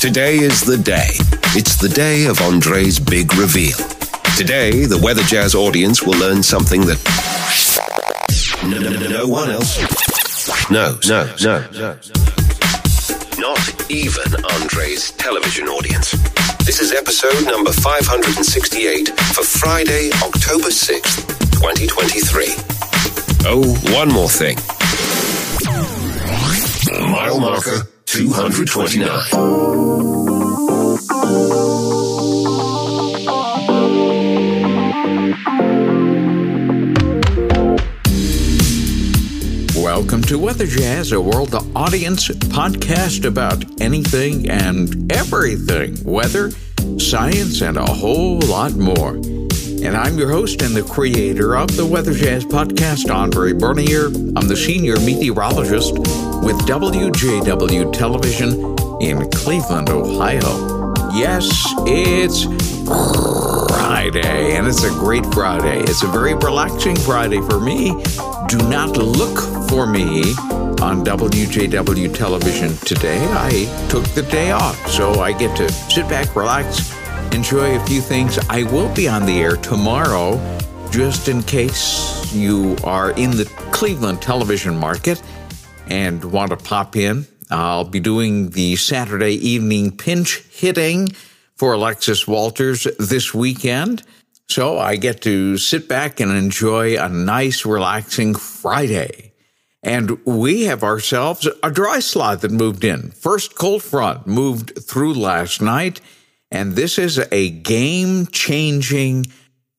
Today is the day. It's the day of Andre's big reveal. Today, the Weather Jazz audience will learn something that no, no, no, no one else knows. No, no, no. Not even Andre's television audience. This is episode number 568 for Friday, October 6th, 2023. Oh, one more thing. Mile marker 229. Welcome to Weather Jazz, a world audience podcast about anything and everything weather, science, and a whole lot more. And I'm your host and the creator of the Weather Jazz podcast, Andre Bernier. I'm the senior meteorologist with WJW Television in Cleveland, Ohio. Yes, it's Friday, and it's a great Friday. It's a very relaxing Friday for me. Do not look for me on WJW television today. I took the day off, so I get to sit back, relax, enjoy a few things. I will be on the air tomorrow, just in case you are in the Cleveland television market and want to pop in. I'll be doing the Saturday evening pinch hitting for Alexis Walters this weekend. So I get to sit back and enjoy a nice, relaxing Friday. And we have ourselves a dry slot that moved in. First cold front moved through last night, and this is a game changing,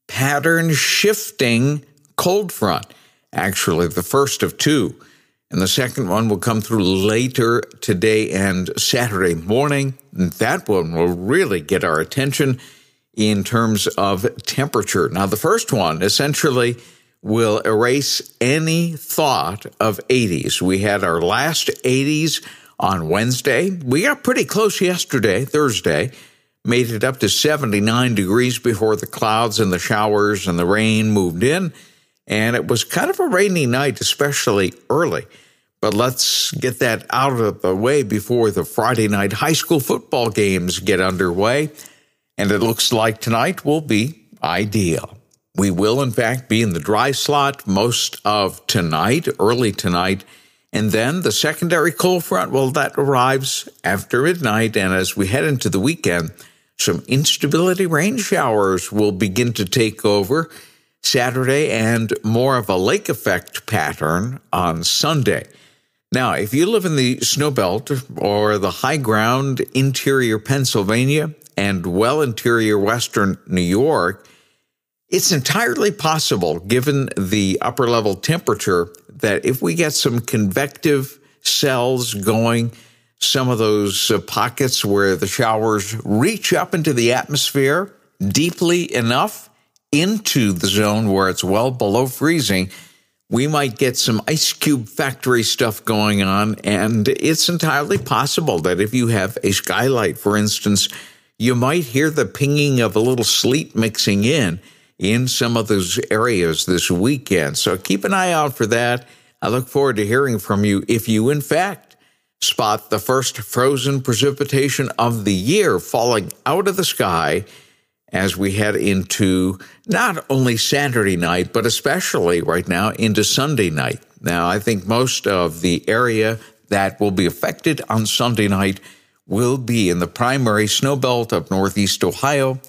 pattern shifting cold front. Actually, the first of two. And the second one will come through later today and Saturday morning. And that one will really get our attention in terms of temperature. Now, the first one essentially will erase any thought of 80s. We had our last 80s on Wednesday. We got pretty close yesterday, Thursday. Made it up to 79 degrees before the clouds and the showers and the rain moved in. And it was kind of a rainy night, especially early. But let's get that out of the way before the Friday night high school football games get underway. And it looks like tonight will be ideal. We will, in fact, be in the dry slot most of tonight, early tonight. And then the secondary cold front, well, that arrives after midnight. And as we head into the weekend, some instability rain showers will begin to take over Saturday and more of a lake effect pattern on Sunday. Now, if you live in the snow belt or the high ground interior Pennsylvania and well interior western New York, it's entirely possible, given the upper level temperature, that if we get some convective cells going, some of those uh, pockets where the showers reach up into the atmosphere deeply enough into the zone where it's well below freezing, we might get some ice cube factory stuff going on. And it's entirely possible that if you have a skylight, for instance, you might hear the pinging of a little sleet mixing in in some of those areas this weekend. So keep an eye out for that. I look forward to hearing from you if you, in fact, spot the first frozen precipitation of the year falling out of the sky as we head into not only Saturday night, but especially right now into Sunday night. Now, I think most of the area that will be affected on Sunday night will be in the primary snow belt of Northeast Ohio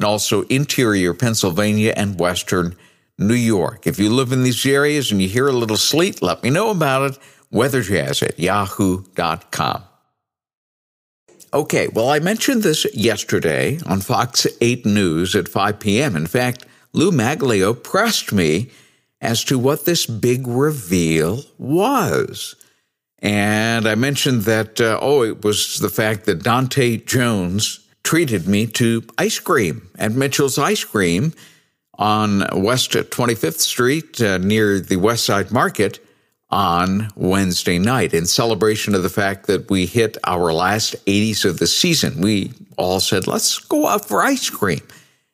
and also interior Pennsylvania and Western New York. If you live in these areas and you hear a little sleet, let me know about it. WeatherJazz at yahoo.com. Okay, well, I mentioned this yesterday on Fox 8 News at 5 p.m. In fact, Lou Maglio pressed me as to what this big reveal was. And I mentioned that, uh, oh, it was the fact that Dante Jones treated me to ice cream at Mitchell's Ice Cream on West 25th Street uh, near the West Side Market on Wednesday night in celebration of the fact that we hit our last 80s of the season. We all said, let's go out for ice cream.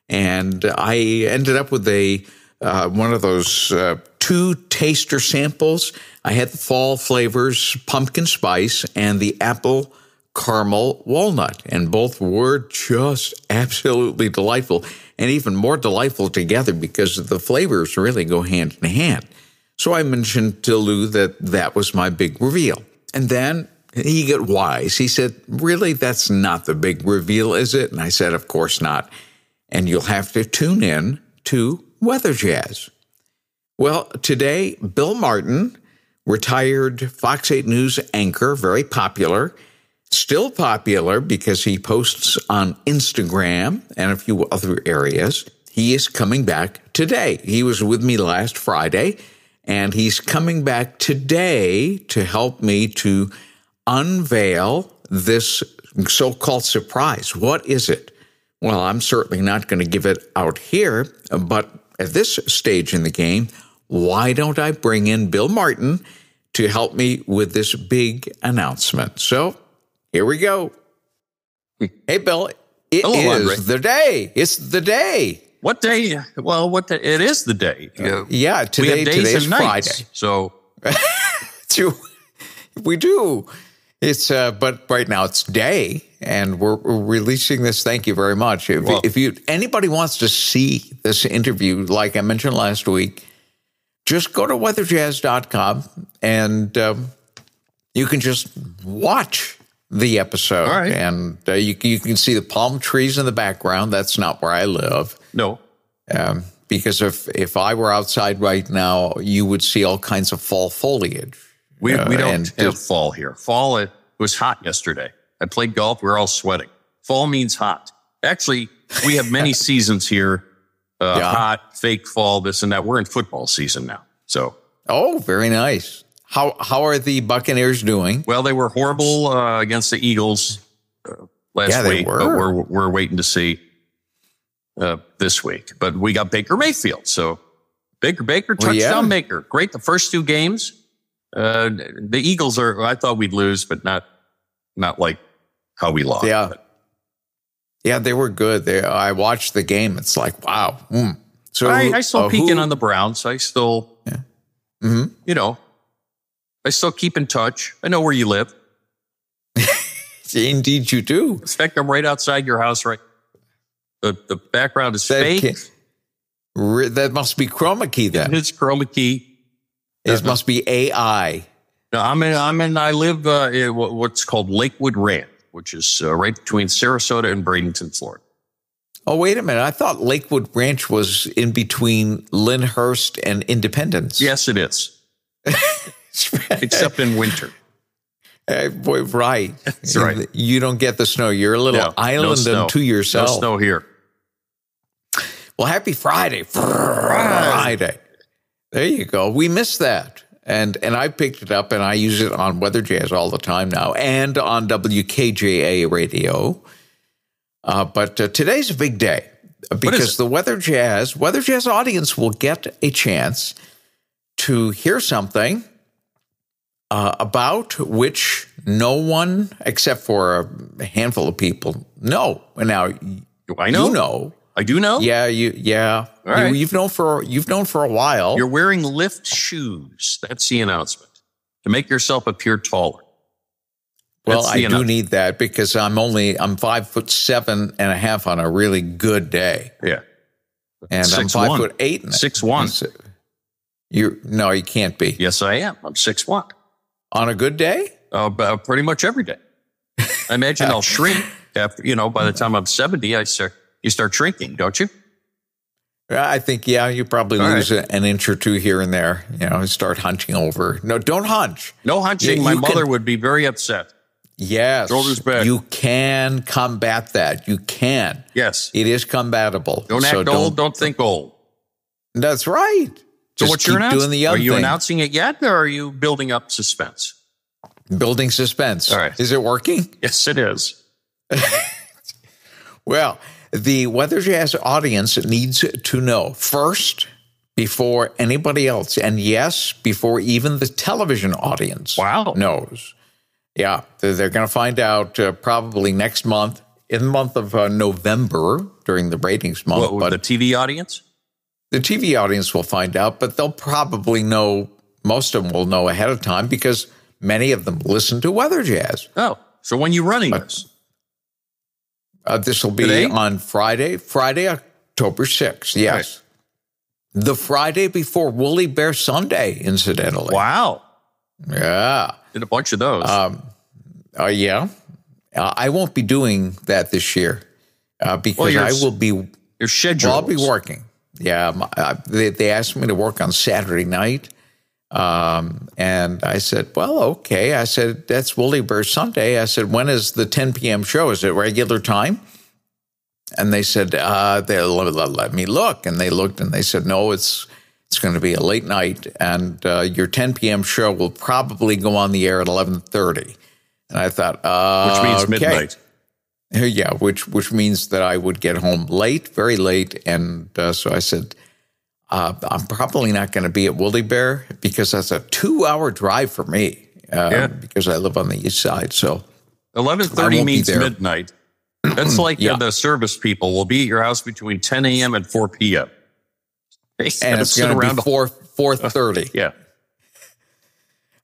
And I ended up with a uh, one of those uh, two taster samples. I had the fall flavors, pumpkin spice, and the apple caramel walnut. And both were just absolutely delightful and even more delightful together because the flavors really go hand in hand. So I mentioned to Lou that that was my big reveal. And then he got wise. He said, Really, that's not the big reveal, is it? And I said, Of course not. And you'll have to tune in to Weather Jazz. Well, today, Bill Martin, retired Fox 8 News anchor, very popular, still popular because he posts on Instagram and a few other areas. He is coming back today. He was with me last Friday, and he's coming back today to help me to unveil this so called surprise. What is it? Well, I'm certainly not going to give it out here, but at this stage in the game, why don't I bring in Bill Martin to help me with this big announcement? So here we go. Hey, Bill, it Hello, is Andre. the day. It's the day. What day? Well, what the, it is the day. Yeah, we today, have days today's and nights. Friday. So True. we do. It's uh, but right now it's day, and we're, we're releasing this. Thank you very much. If, Well- if you anybody wants to see this interview, like I mentioned last week, just go to weatherjazz.com and um, you can just watch the episode, right. and uh, you you can see the palm trees in the background. That's not where I live. no, Um, because if if I were outside right now, you would see all kinds of fall foliage. we, Uh, we don't have just- fall here. Fall it was hot yesterday. I played golf. We are all sweating. Fall means hot. Actually, we have many seasons here. Uh, Yeah. Hot, fake fall, this and that. We're in football season now. So, Oh, very nice. How how are the Buccaneers doing? well, they were horrible uh, against the Eagles uh, last Yeah, they week, were. but we're we're waiting to see uh, this week. But we got Baker Mayfield, so Baker Baker Well, touchdown yeah. maker, great. The first two games, uh, the Eagles are. I thought we'd lose, but not not like how we lost. Yeah. But Yeah, they were good. They, I watched the game. It's like wow. Hmm. So I, I still uh, peeking on the Browns. I still, Mhm. you know, I still keep in touch. I know where you live. Indeed, you do. In fact, I'm right outside your house. Right, the the background is That fake. Re- That must be chroma key then. It's chroma key. It must be AI. No, I'm in. I'm in. I live uh, in what's called Lakewood Ranch, which is uh, right between Sarasota and Bradenton, Florida. Oh, wait a minute. I thought Lakewood Ranch was in between Lyndhurst and Independence. Yes, it is, except in winter. Uh, boy, right. That's right. You don't get the snow. You're a little No, no island snow. unto yourself. No snow here. Well, happy Friday. Friday. There you go. We missed that. And and I picked it up and I use it on Weather Jazz all the time now and on WKJA radio. Uh, but uh, today's a big day because the Weather Jazz Weather Jazz audience will get a chance to hear something uh, about which no one except for a handful of people know. And Now I know? you know. I do know. Yeah, you yeah. Right. You, have known for you've known for a while. You're wearing lift shoes. That's the announcement to make yourself appear taller. well, I do need that because I'm only I'm five foot seven and a half on a really good day, Yeah. and I'm Six five one. foot eight. and- Six one. You no, you can't be Yes, I am. I'm six one. On a good day. Uh, pretty much every day. I imagine I'll shrink after, you know, by the time I'm 70, I start, you start shrinking, don't you? I think yeah, you probably All lose a- an inch or two here and there. You know, start hunching over. No, don't hunch. No hunching. You- My you can- mother would be very upset. Yes, Shoulders back. You can combat that. You can. Yes. It is combatable. Don't act so old. Don't think old. That's right. So Just what's your keep announcement? doing the Are you thing. announcing it yet or are you building up suspense? Building suspense. All right. Is it working? Yes, it is. Well, the Weather Jazz audience needs to know first before anybody else, and yes, before even the television audience Wow. knows. Yeah, they're, they're going to find out uh, probably next month, in the month of uh, November during the ratings month. What, but the TV audience? The TV audience will find out, but they'll probably know, most of them will know ahead of time because many of them listen to Weather Jazz. Oh, So when you running this? Uh, this will be Today? on Friday, Friday, October 6th. Yes. The Friday before Woolly Bear Sunday, incidentally. Wow. Yeah. Did a bunch of those. Uh, yeah. Uh, I won't be doing that this year uh, because you're I will be Your schedule. Well, I'll be working. Yeah, my- uh, they, they asked me to work on Saturday night, um, and I said, "Well, okay." I said, "That's Woolly Bear Sunday." I said, "When is the 10 p.m. show? Is it regular time?" And they said, uh, they let, let- let me look, and they looked, and they said, "No, it's it's going to be a late night, and uh, your 10 p.m. show will probably go on the air at 11:30." And I thought, uh, which means okay. midnight. Yeah, which which means that I would get home late, very late, and uh, so I said, uh, "I'm probably not going to be at Woolly Bear because that's a two-hour drive for me uh, Yeah. because I live on the east side." So eleven thirty I thirty won't be means midnight. That's like Yeah. uh, the service people will be at your house between 10 a.m. and 4 p.m. They and it's going to around be four four thirty. Yeah.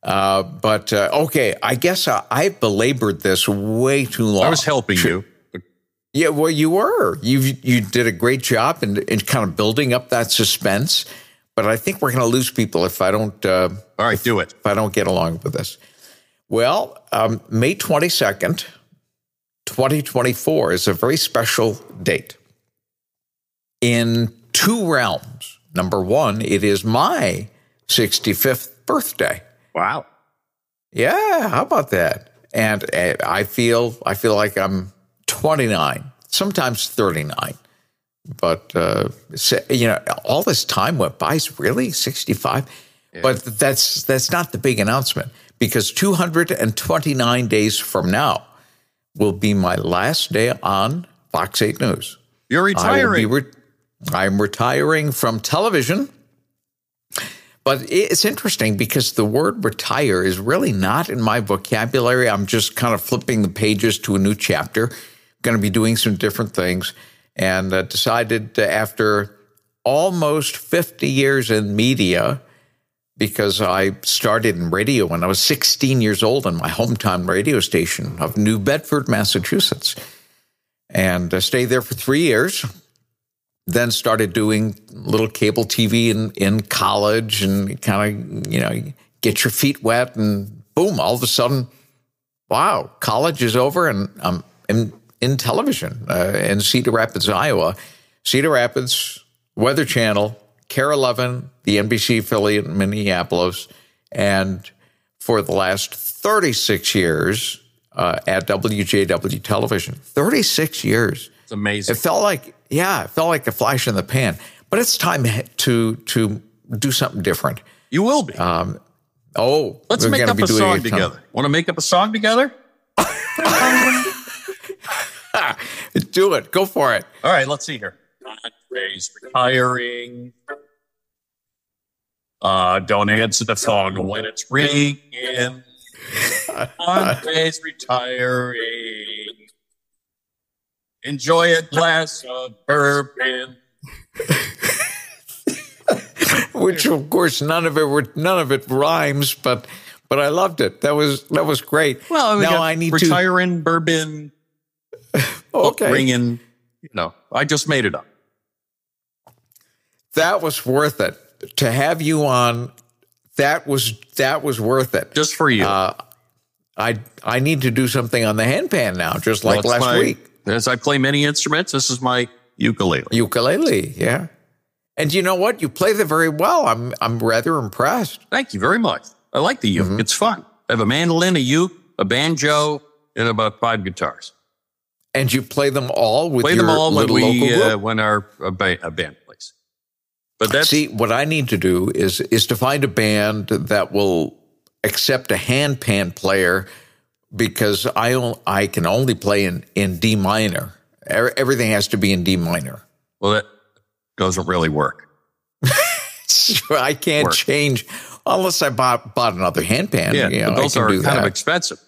Uh, but uh, okay, I guess I, I belabored this way too long. I was helping you. Yeah, well, you were. You you did a great job in, in kind of building up that suspense. But I think we're going to lose people if I don't. Uh, All right, do it. if I don't get along with this. Well, um, May 22nd, 2024 is a very special date in two realms. Number one, it is my 65th birthday. Wow. Yeah, how about that? And uh, I feel I feel like I'm 29, sometimes 39. But uh, you know, all this time went by. Is really 65? But that's that's not the big announcement because 229 days from now will be my last day on Fox 8 News. You're retiring. be re- I'm retiring from television. But it's interesting because the word retire is really not in my vocabulary. I'm just kind of flipping the pages to a new chapter. Going to be doing some different things and uh, decided uh, after almost 50 years in media, because I started in radio when I was 16 years old on my hometown radio station of New Bedford, Massachusetts, and I stayed there for three years then started doing little cable TV in, in college and kind of, you know, get your feet wet and boom, all of a sudden, wow, college is over and I'm in, in television uh, in Cedar Rapids, Iowa. Cedar Rapids, Weather Channel, KARE 11, the NBC affiliate in Minneapolis, and for the last 36 years uh, at WJW Television. 36 years. It's amazing. It felt like, yeah, it felt like a flash in the pan. But it's time to to do something different. you will be. Oh, Let's make up a song together. Want to make up a song together? Do it. Go for it. All right, let's see here. Andre's retiring. Uh, don't answer the phone when it's ringing. Andre's retiring. Enjoy a glass of bourbon. Which, of course, none of it were none of it rhymes, but but I loved it. That was that was great. Well, we now I need retiring bourbon to. Okay, ringing. You know, I just made it up. that was worth it to have you on. That was that was worth it. Just for you. Uh, I I need to do something on the handpan now, just like That's last my- week. As I play many instruments, this is my ukulele. Ukulele, yeah. And you know what? You play them very well. I'm I'm rather impressed. Thank you very much. I like the uke. It's fun. I have a mandolin, a uke, a banjo, and about five guitars. And you play them all with Play your them all when we local uh, when our a, ba- a band plays. But that's See, what I need to do is is to find a band that will accept a handpan player because I on- I can only play in in D minor. Everything has to be in D minor. well, that doesn't really work. I can't Work. change unless I bought bought another handpan. Yeah, you know, those are do kind of expensive.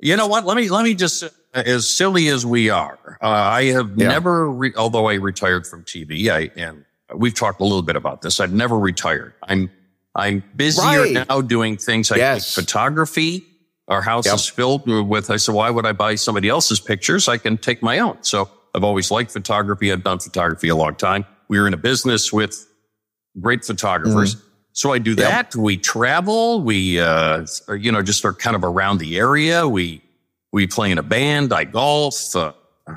You know what? Let me let me just uh, as silly as we are, uh, I have Yeah. never, re- although I retired from TV, I and we've talked a little bit about this. I've never retired. I'm I'm busier Right. now doing things like Yes. photography Our house Yep. is filled with, I said, why would I buy somebody else's pictures? I can take my own. So I've always liked photography. I've done photography a long time. We were in a business with great photographers. So I do that. We travel. We, uh, are, you know, just are kind of around the area. We, we play in a band. I golf. Uh,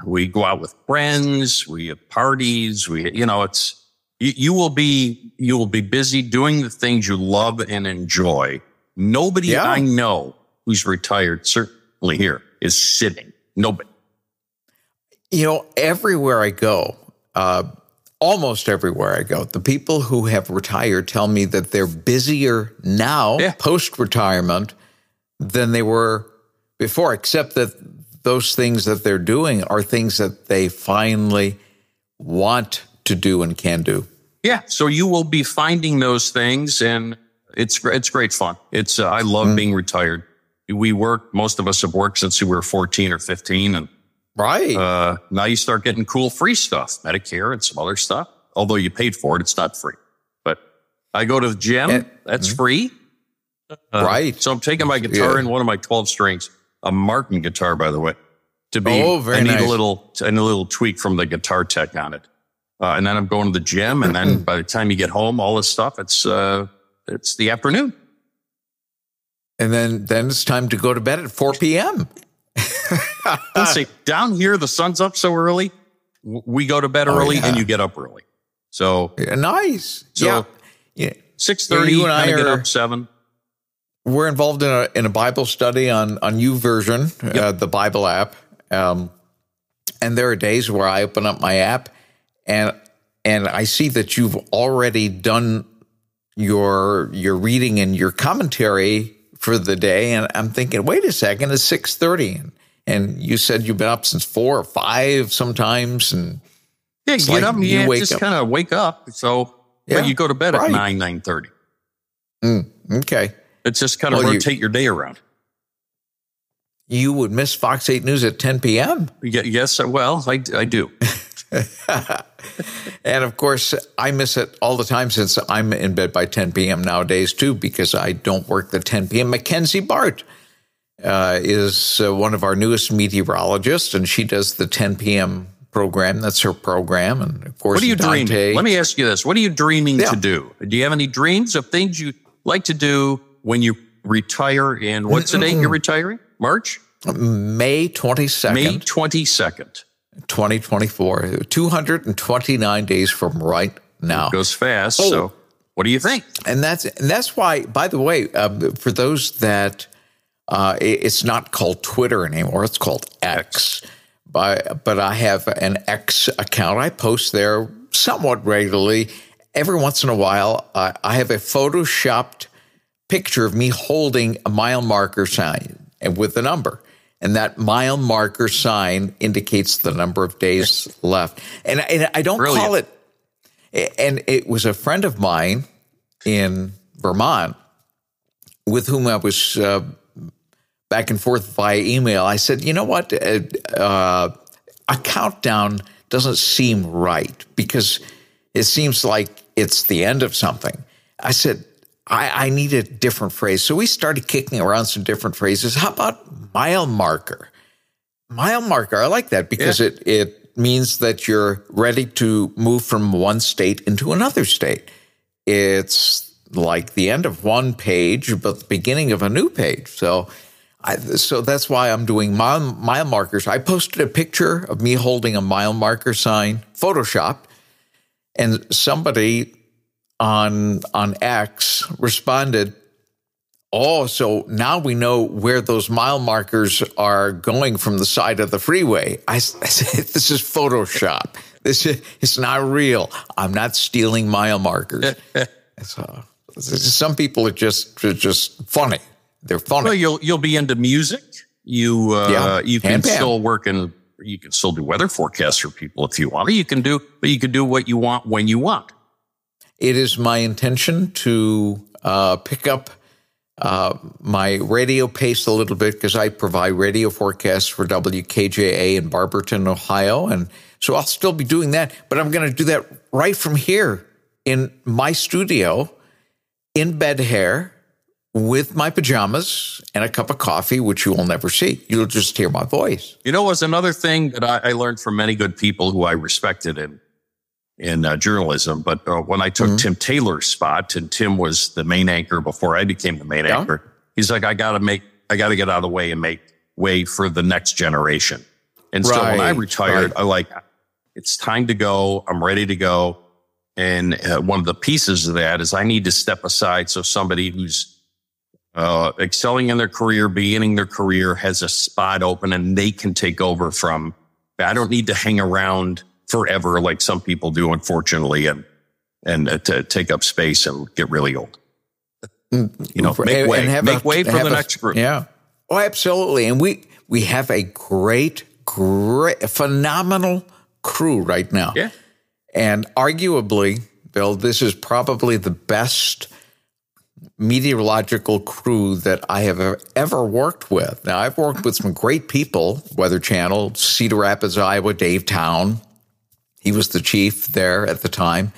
we go out with friends. We have parties. We, you know, it's, you, you will be, you will be busy doing the things you love and enjoy. Nobody Yeah. I know who's retired, certainly here, is sitting. Nobody. You know, everywhere I go, uh, almost everywhere I go, the people who have retired tell me that they're busier now, Yeah. post retirement, than they were before, except that those things that they're doing are things that they finally want to do and can do. Yeah. So you will be finding those things and it's, it's great fun. It's, uh, I love being retired. We work, most of us have worked since we were 14 or 15 and, Right. uh, now you start getting cool free stuff, Medicare and some other stuff. Although you paid for it, it's not free. But I go to the gym, And- that's free. Uh, right. So I'm taking my guitar Yeah. and one of my 12 strings, a Martin guitar, by the way, to be, Oh, very I need nice. a little, need a little tweak from the guitar tech on it. Uh, and then I'm going to the gym. And then by the time you get home, all this stuff, it's, uh, it's the afternoon. And then, then it's time to go to bed at 4 p.m. Let's see, down here, the sun's up so early. We go to bed Oh, early yeah. and you get up early. So Nice. So- yeah. yeah. six thirty, You and I get are- up seven. we're involved in a in a Bible study on on YouVersion, uh, the Bible app. Um, and there are days where I open up my app and and I see that you've already done your your reading and your commentary for the day, and I'm thinking, wait a second, it's six thirty, and, you said you've been up since four or five sometimes, and Yeah, It's get like up and you yeah, wake just kind of wake up. So, Yeah, but you go to bed right. at nine, nine thirty. Mm, okay, It's just kind of Well, you- rotate your day around. you would miss Fox Eight News at ten p.m. Ye- Yes, well, I, I do. And of course, I miss it all the time since I'm in bed by 10 p.m. nowadays too, because I don't work the 10 p.m. Mackenzie Bart uh, is uh, one of our newest meteorologists, and she does the 10 p.m. program. That's her program, and of course, What are you Dante, dreaming? Let me ask you this: What are you dreaming Yeah. to do? Do you have any dreams of things you like to do when you retire? And what's the date you're retiring? March, May 22nd, May twenty second. 2024, 229 days from right now. Goes fast. Oh. So, what do you think? and that's and that's why. By the way, um, for those that uh, it- it's not called Twitter anymore; it's called X. But but I have an X account. I post there somewhat regularly. Every once in a while, uh, I have a photoshopped picture of me holding a mile marker sign and with a number. And that mile marker sign indicates the number of days left. And, and I don't call it and it was a friend of mine in Vermont with whom I was uh, back and forth via email. I said, you know what? Uh, uh, a countdown doesn't seem right because it seems like it's the end of something. I said, I, I need a different phrase. So we started kicking around some different phrases. How about mile marker? Mile marker. I like that because it, it means that you're ready to move from one state into another state. It's like the end of one page, but the beginning of a new page. So, I, so that's why I'm doing mile, mile markers. I posted a picture of me holding a mile marker sign, photoshopped, and somebody on on X responded, "Oh, so now we know where those mile markers are going from the side of the freeway." I said, "This is Photoshop. This is it's not real. I'm not stealing mile markers." so, some people are just are just funny. They're funny. Well, you'll you'll be into music. You uh, Yeah. you can still work in. You can still do weather forecasts for people if you want. Or you can do, but you can do what you want when you want. It is my intention to uh, pick up uh, my radio pace a little bit because I provide radio forecasts for WKJA in Barberton, Ohio. And so I'll still be doing that, but I'm going to do that right from here in my studio in bed hair with my pajamas and a cup of coffee, which you will never see. You'll just hear my voice. You know, was another thing that I, I, learned from many good people who I respected in in uh, journalism. But uh, when I took mm-hmm. Tim Taylor's spot, and Tim was the main anchor before I became the main yeah. anchor, he's like, I got to make, I got to get out of the way and make way for the next generation. And right, so when I retired, right. I like, it's time to go. I'm ready to go. And uh, one of the pieces of that is I need to step aside so somebody who's uh, excelling in their career, beginning their career, has a spot open and they can take over from. I don't need to hang around forever like some people do, unfortunately, and and uh, to take up space and get really old. You know, make way, make a, way for the a, next group. Yeah. Oh, absolutely. And we we have a great, great, phenomenal crew right now. Yeah. And arguably, Bill, this is probably the best meteorological crew that I have ever worked with. Now, I've worked with some great people, Weather Channel, Cedar Rapids, Iowa, Dave Town. He was the chief there at the time.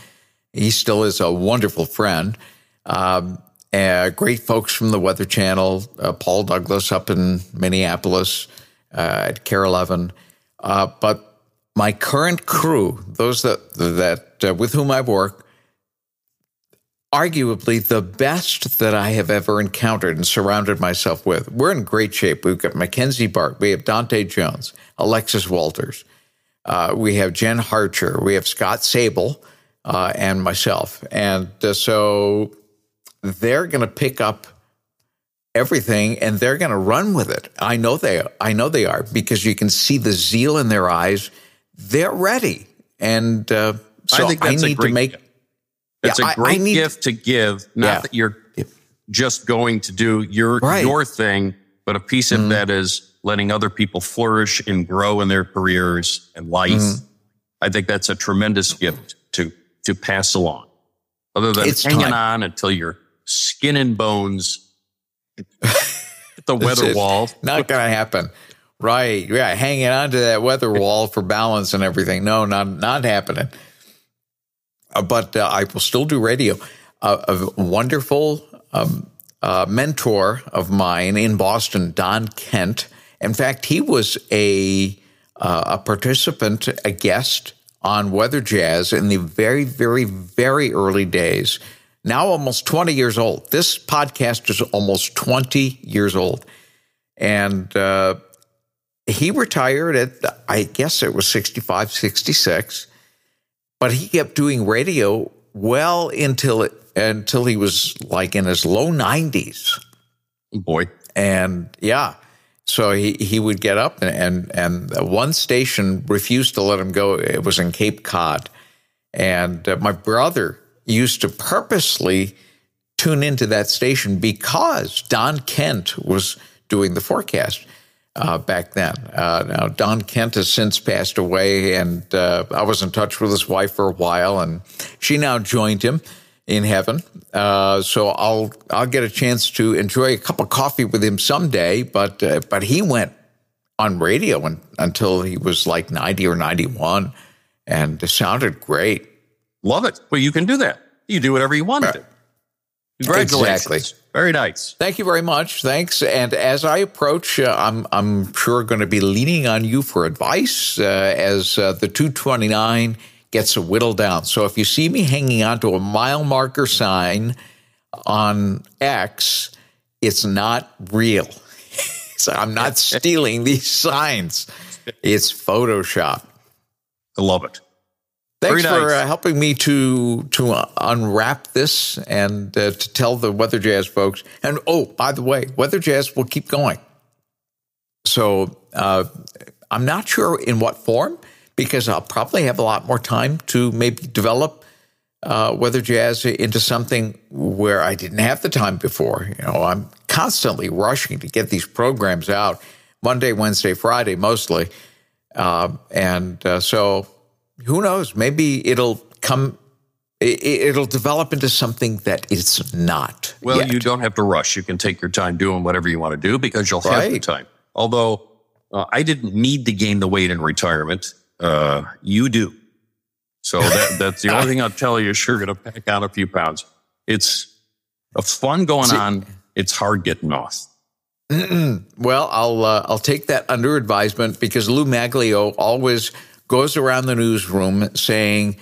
He still is a wonderful friend. Um, uh, great folks from the Weather Channel, uh, Paul Douglas up in Minneapolis uh, at KARE 11. Uh, but my current crew, those that that uh, with whom I work, arguably the best that I have ever encountered and surrounded myself with. We're in great shape. We've got Mackenzie Bart, we have Dante Jones, Alexis Walters, uh, we have Jen Harcher, we have Scott Sabol, uh, and myself. And uh, so they're going to pick up everything and they're going to run with it. I know they I know they are because you can see the zeal in their eyes. They're ready. And uh, so I, I need to make it's yeah, a great gift to give. Not yeah. that you're just going to do your right. your thing, but a piece of mm that is letting other people flourish and grow in their careers and life. mm I think that's a tremendous gift to to pass along. Other than it's hanging time. on until your skin and bones the weather wall. Not going to happen. Right. Yeah. Hanging on to that weather wall for balance and everything. No, not, not happening. Uh, but uh, I will still do radio. Uh, a wonderful um, uh, mentor of mine in Boston, Don Kent. In fact, he was a uh, a participant, a guest on Weather Jazz in the very, very, very early days. Now almost 20 years old. This podcast is almost 20 years old. And uh, he retired at, I guess it was 65, 66 but he kept doing radio well until it until he was like in his low 90s. Boy. And yeah. So he, he would get up and, and, and one station refused to let him go. It was in Cape Cod. And uh, my brother used to purposely tune into that station because Don Kent was doing the forecast uh, back then. Uh, now, Don Kent has since passed away, and uh, I was in touch with his wife for a while, and she now joined him in heaven. Uh, so I'll I'll get a chance to enjoy a cup of coffee with him someday. But uh, but he went on radio and, until he was like ninety or ninety one, and it sounded great. Love it. Well, you can do that. You do whatever you want to. Congratulations. Exactly. Very nice. Thank you very much. Thanks. And as I approach, uh, I'm I'm sure going to be leaning on you for advice uh, as uh, the 229 gets whittled down. So if you see me hanging onto a mile marker sign on X, it's not real. so I'm not stealing these signs. It's Photoshop. I love it. Thanks nice. for uh, helping me to to uh, unwrap this and uh, to tell the Weather Jazz folks. And oh, by the way, Weather Jazz will keep going. So uh, I'm not sure in what form because I'll probably have a lot more time to maybe develop uh, Weather Jazz into something where I didn't have the time before. You know, I'm constantly rushing to get these programs out Monday, Wednesday, Friday, mostly, uh, and so who knows? Maybe it'll come. It'll develop into something that it's not. Well, yet. you don't have to rush. You can take your time doing whatever you want to do because you'll right. have the time. Although uh, I didn't need to gain the weight in retirement, uh, you do. So that, that's the only thing I'll tell you. Is you're going to pack out a few pounds. It's a fun going on it's hard getting off. Well, I'll uh, I'll take that under advisement because Lou Maglio always goes around the newsroom saying,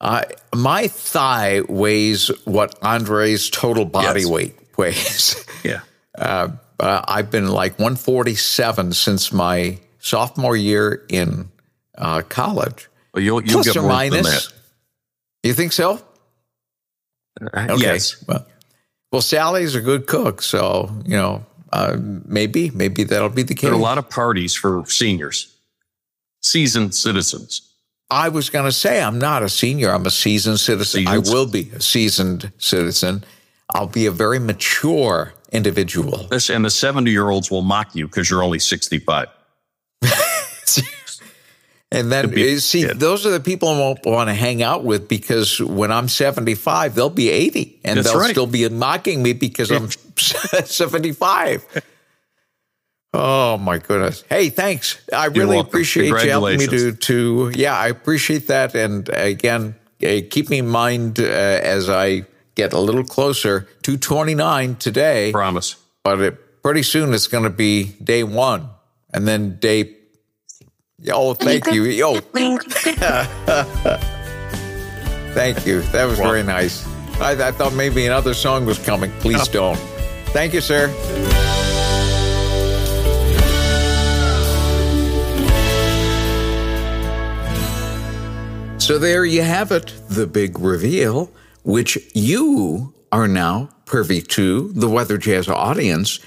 uh, "My thigh weighs what Andre's total body Yes. weight weighs." Yeah. uh, I've been like 147 since my sophomore year in uh, college. Well, you'll, you'll Plus get or more minus. You think so? that. Okay. Yes. Well, well, Sally's a good cook, so you know uh, maybe maybe that'll be the case. There are a lot of parties for seniors, seasoned citizens. I was going to say I'm not a senior. I'm a seasoned citizen. Seasoned. I will be a seasoned citizen. I'll be a very mature individual. This and the 70 year olds will mock you because you're only 65. And then be- you see, yeah. those are the people I won't want to hang out with because when I'm 75, they'll be 80 and That's they'll right. still be mocking me because I'm 75. Oh my goodness. Hey, thanks. I really welcome. appreciate you helping me to, to, yeah, I appreciate that. And again, uh, keep me in mind uh, as I get a little closer to 29 today Promise. but it, pretty soon it's going to be day one and then day oh thank you. oh thank you. That was very nice. I, I thought maybe another song was coming. Please don't. Thank you sir. So there you have it, the big reveal, which you are now privy to, the Weather Jazz audience,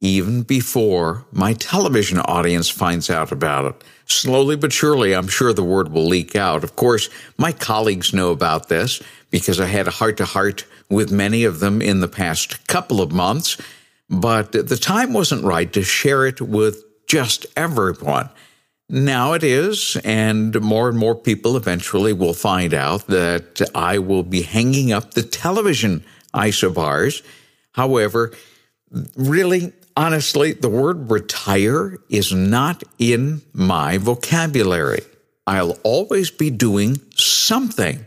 even before my television audience finds out about it. Slowly but surely, I'm sure the word will leak out. Of course, my colleagues know about this because I had a heart to heart with many of them in the past couple of months, but the time wasn't right to share it with just everyone. Now it is, and more and more people eventually will find out that I will be hanging up the television isobars. However, really, honestly, the word retire is not in my vocabulary. I'll always be doing something,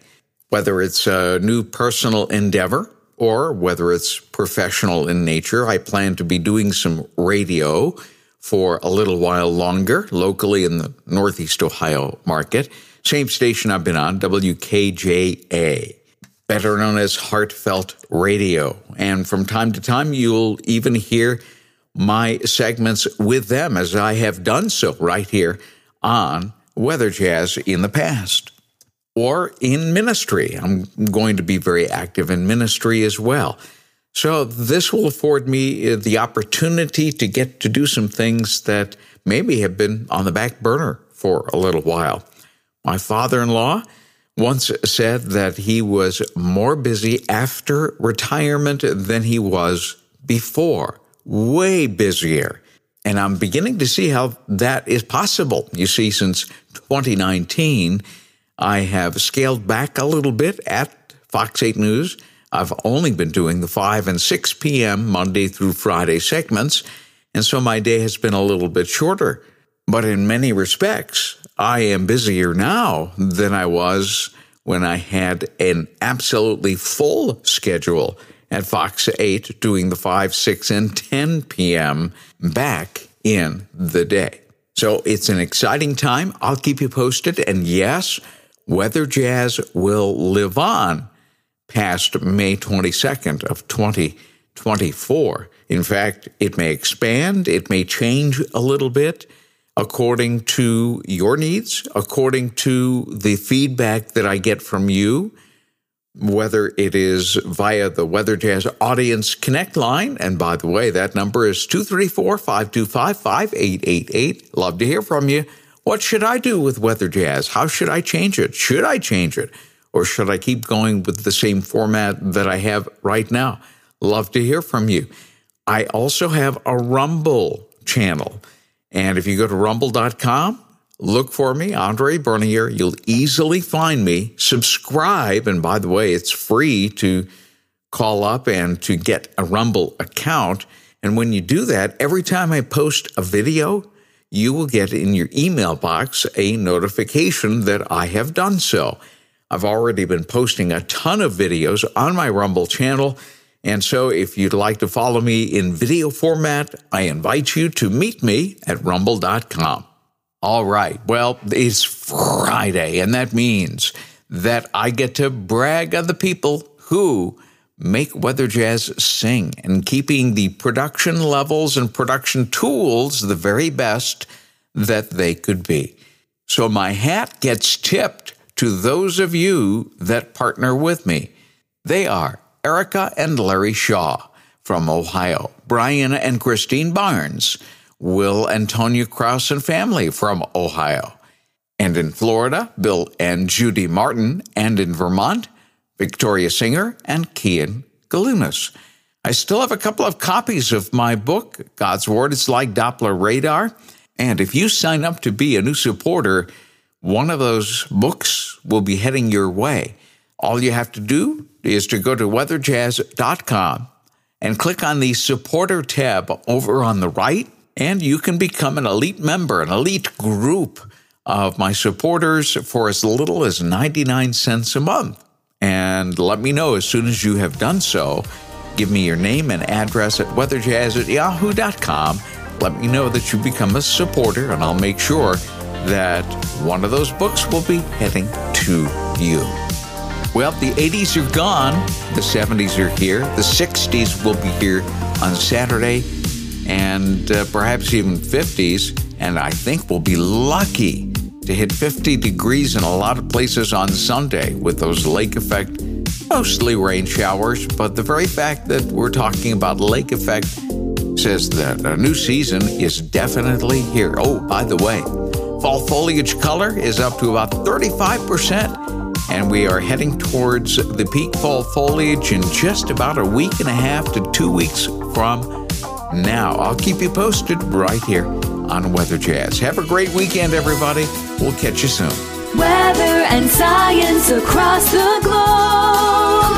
whether it's a new personal endeavor or whether it's professional in nature. I plan to be doing some radio for a little while longer locally in the Northeast Ohio market. Same station I've been on, WKJA, better known as Heartfelt Radio. And from time to time, you'll even hear my segments with them as I have done so right here on Weather Jazz in the past or in ministry. I'm going to be very active in ministry as well. So this will afford me uh, the opportunity to get to do some things that maybe have been on the back burner for a little while. My father-in-law once said that he was more busy after retirement than he was before, way busier. And I'm beginning to see how that is possible. You see, since 2019, I have scaled back a little bit at Fox 8 News. I've only been doing the 5 and 6 p.m. Monday through Friday segments, and so my day has been a little bit shorter. But in many respects, I am busier now than I was when I had an absolutely full schedule at Fox 8 doing the 5, 6, and 10 p.m. back in the day. So it's an exciting time. I'll keep you posted. And yes, Weather Jazz will live on past May 22nd of 2024. In fact, it may expand, it may change a little bit according to your needs, according to the feedback that I get from you, whether it is via the Weather Jazz Audience Connect line. And by the way, that number is 234 525 5888. Love to hear from you. What should I do with Weather Jazz? How should I change it? Should I change it? Or should I keep going with the same format that I have right now? Love to hear from you. I also have a Rumble channel. And if you go to rumble.com, look for me, Andre Bernier. You'll easily find me. Subscribe. And by the way, it's free to call up and to get a Rumble account. And when you do that, every time I post a video, you will get in your email box a notification that I have done so. I've already been posting a ton of videos on my Rumble channel, And so if you'd like to follow me in video format, I invite you to meet me at rumble.com. All right. Well, it's Friday, and that means that I get to brag on the people who make Weather Jazz sing and keeping the production levels and production tools the very best that they could be. So my hat gets tipped to those of you that partner with me. They are Erica and Larry Shaw from Ohio, Brian and Christine Barnes, Will and Tonya Kraus and family from Ohio, and in Florida, Bill and Judy Martin, and in Vermont, Victoria Singer and Kian Galunas. I still have a couple of copies of my book, God's Word is Like Doppler Radar. And if you sign up to be a new supporter, one of those books will be heading your way. All you have to do is to go to weatherjazz.com and click on the supporter tab over on the right, and you can become an elite member, an elite group of my supporters for as little as 99 cents a month. And let me know as soon as you have done so. Give me your name and address at weatherjazz at yahoo.com. Let me know that you become a supporter, and I'll make sure that one of those books will be heading to you. Well, the 80s are gone, the 70s are here, the 60s will be here on Saturday, and uh, perhaps even 50s. And I think we'll be lucky to hit 50 degrees in a lot of places on Sunday with those lake effect, mostly rain showers. But the very fact that we're talking about lake effect says that a new season is definitely here. Oh, by the way, fall foliage color is up to about 35% and we are heading towards the peak fall foliage in just about a week and a half to two weeks from now. I'll keep you posted right here on Weather Jazz. Have a great weekend, everybody. We'll catch you soon. Weather and science across the globe.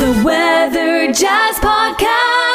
The Weather Jazz Podcast.